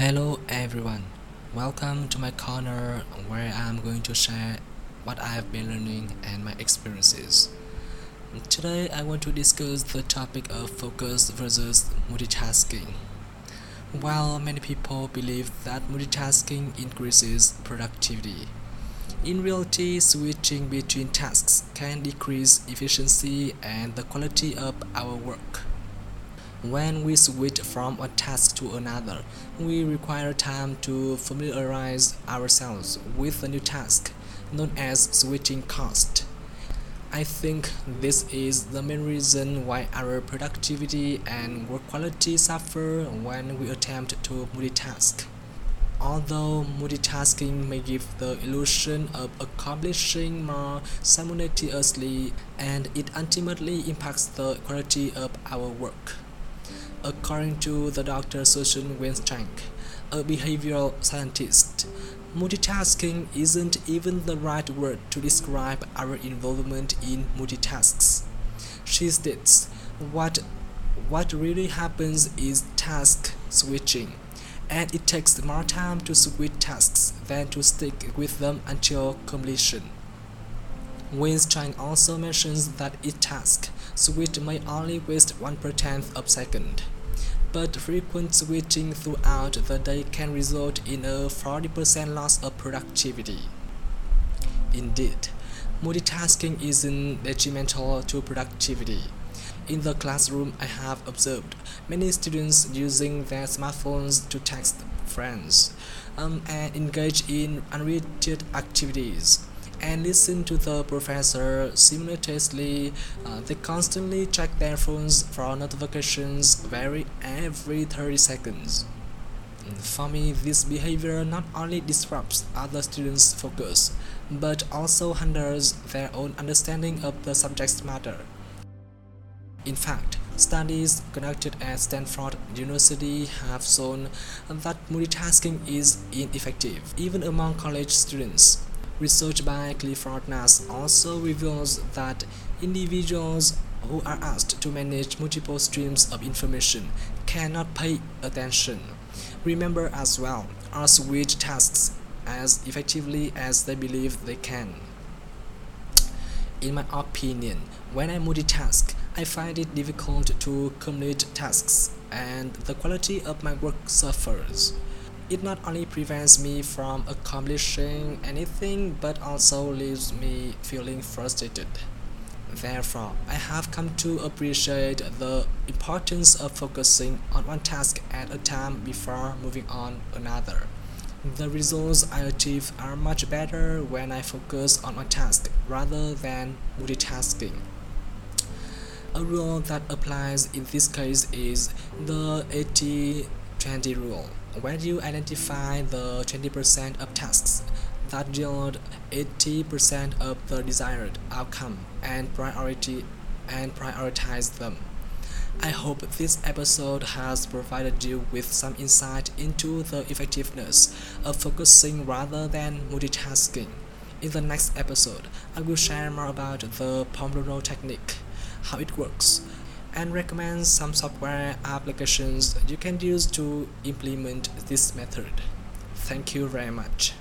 Hello everyone, welcome to my corner where I'm going to share what I've been learning and my experiences. Today I want to discuss the topic of focus versus multitasking. While many people believe that multitasking increases productivity, in reality, switching between tasks can decrease efficiency and the quality of our work. When we switch from a task to another, we require time to familiarize ourselves with the new task, known as switching cost. I think this is the main reason why our productivity and work quality suffer when we attempt to multitask. Although multitasking may give the illusion of accomplishing more simultaneously, and it ultimately impacts the quality of our work. According to the Dr. Susan Weinstein, a behavioral scientist, multitasking isn't even the right word to describe our involvement in multitasks. She states, what, what really happens is task switching, and it takes more time to switch tasks than to stick with them until completion. Weinstein also mentions that each task switch may only waste one per tenth of a second, but frequent switching throughout the day can result in a 40% loss of productivity. Indeed, multitasking isn't detrimental to productivity. In the classroom, I have observed many students using their smartphones to text friends um, and engage in unrelated activities and listen to the professor simultaneously. Uh, they constantly check their phones for notifications vary every 30 seconds. For me, this behavior not only disrupts other students' focus, but also hinders their own understanding of the subject matter. In fact, studies conducted at Stanford University have shown that multitasking is ineffective, even among college students. Research by Clifford Nass also reveals that individuals who are asked to manage multiple streams of information cannot pay attention, remember as well, or switch tasks as effectively as they believe they can. In my opinion, when I multitask, I find it difficult to complete tasks and the quality of my work suffers. It not only prevents me from accomplishing anything but also leaves me feeling frustrated. Therefore, I have come to appreciate the importance of focusing on one task at a time before moving on another. The results I achieve are much better when I focus on one task rather than multitasking. A rule that applies in this case is the 80 20 rule where you identify the 20% of tasks that yield 80% of the desired outcome and priority and prioritize them. I hope this episode has provided you with some insight into the effectiveness of focusing rather than multitasking. In the next episode, I will share more about the Pomodoro technique, how it works, and recommend some software applications you can use to implement this method. Thank you very much.